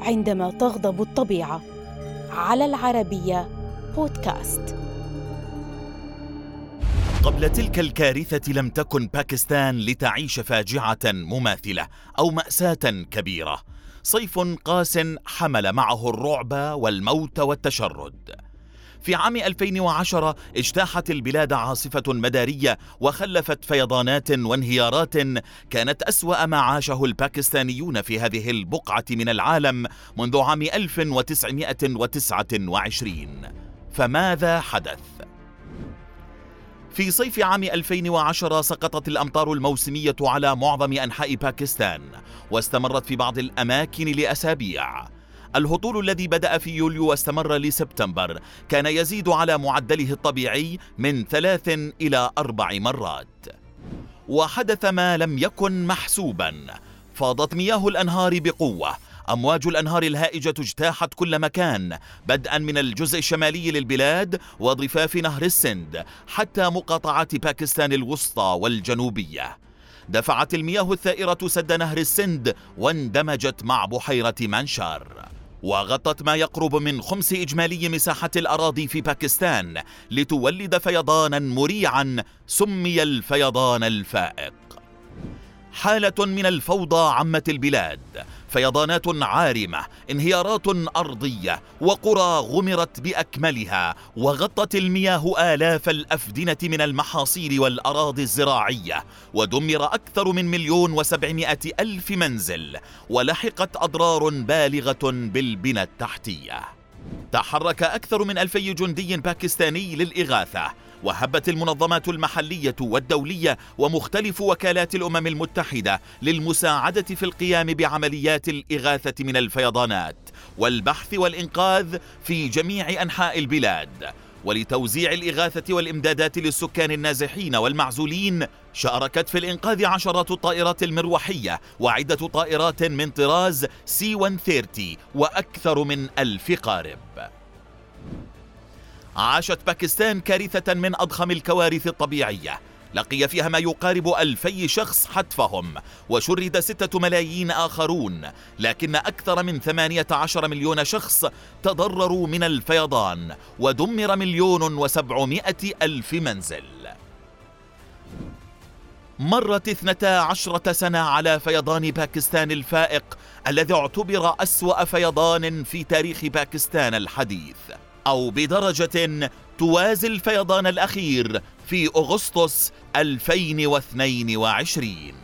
عندما تغضب الطبيعة. على العربية بودكاست. قبل تلك الكارثة لم تكن باكستان لتعيش فاجعة مماثلة أو مأساة كبيرة. صيف قاس حمل معه الرعب والموت والتشرد. في عام 2010 اجتاحت البلاد عاصفة مدارية وخلفت فيضانات وانهيارات كانت أسوأ ما عاشه الباكستانيون في هذه البقعة من العالم منذ عام 1929 فماذا حدث؟ في صيف عام 2010 سقطت الأمطار الموسمية على معظم أنحاء باكستان واستمرت في بعض الأماكن لأسابيع الهطول الذي بدأ في يوليو واستمر لسبتمبر كان يزيد على معدله الطبيعي من ثلاث إلى أربع مرات. وحدث ما لم يكن محسوبا. فاضت مياه الأنهار بقوة. أمواج الأنهار الهائجة اجتاحت كل مكان بدءا من الجزء الشمالي للبلاد وضفاف نهر السند حتى مقاطعات باكستان الوسطى والجنوبية. دفعت المياه الثائرة سد نهر السند واندمجت مع بحيرة منشار وغطت ما يقرب من خمس إجمالي مساحة الأراضي في باكستان لتولد فيضانا مريعا سمي الفيضان الفائق. حالة من الفوضى عمت البلاد فيضانات عارمة انهيارات أرضية وقرى غمرت بأكملها وغطت المياه آلاف الأفدنة من المحاصيل والأراضي الزراعية ودمر أكثر من مليون وسبعمائة ألف منزل ولحقت أضرار بالغة بالبنى التحتية. تحرك أكثر من ألفي جندي باكستاني للإغاثة وهبت المنظمات المحلية والدولية ومختلف وكالات الأمم المتحدة للمساعدة في القيام بعمليات الإغاثة من الفيضانات والبحث والإنقاذ في جميع أنحاء البلاد. ولتوزيع الإغاثة والإمدادات للسكان النازحين والمعزولين شاركت في الإنقاذ عشرات الطائرات المروحية وعدة طائرات من طراز سي 130 وأكثر من ألف قارب. عاشت باكستان كارثة من أضخم الكوارث الطبيعية لقي فيها ما يقارب ألفي شخص حتفهم وشرد ستة ملايين آخرون لكن أكثر من ثمانية عشر مليون شخص تضرروا من الفيضان ودمر مليون وسبعمائة ألف منزل. مرت اثنتا عشرة سنة على فيضان باكستان الفائق الذي اعتبر أسوأ فيضان في تاريخ باكستان الحديث. أو بدرجة توازي الفيضان الأخير في أغسطس 2022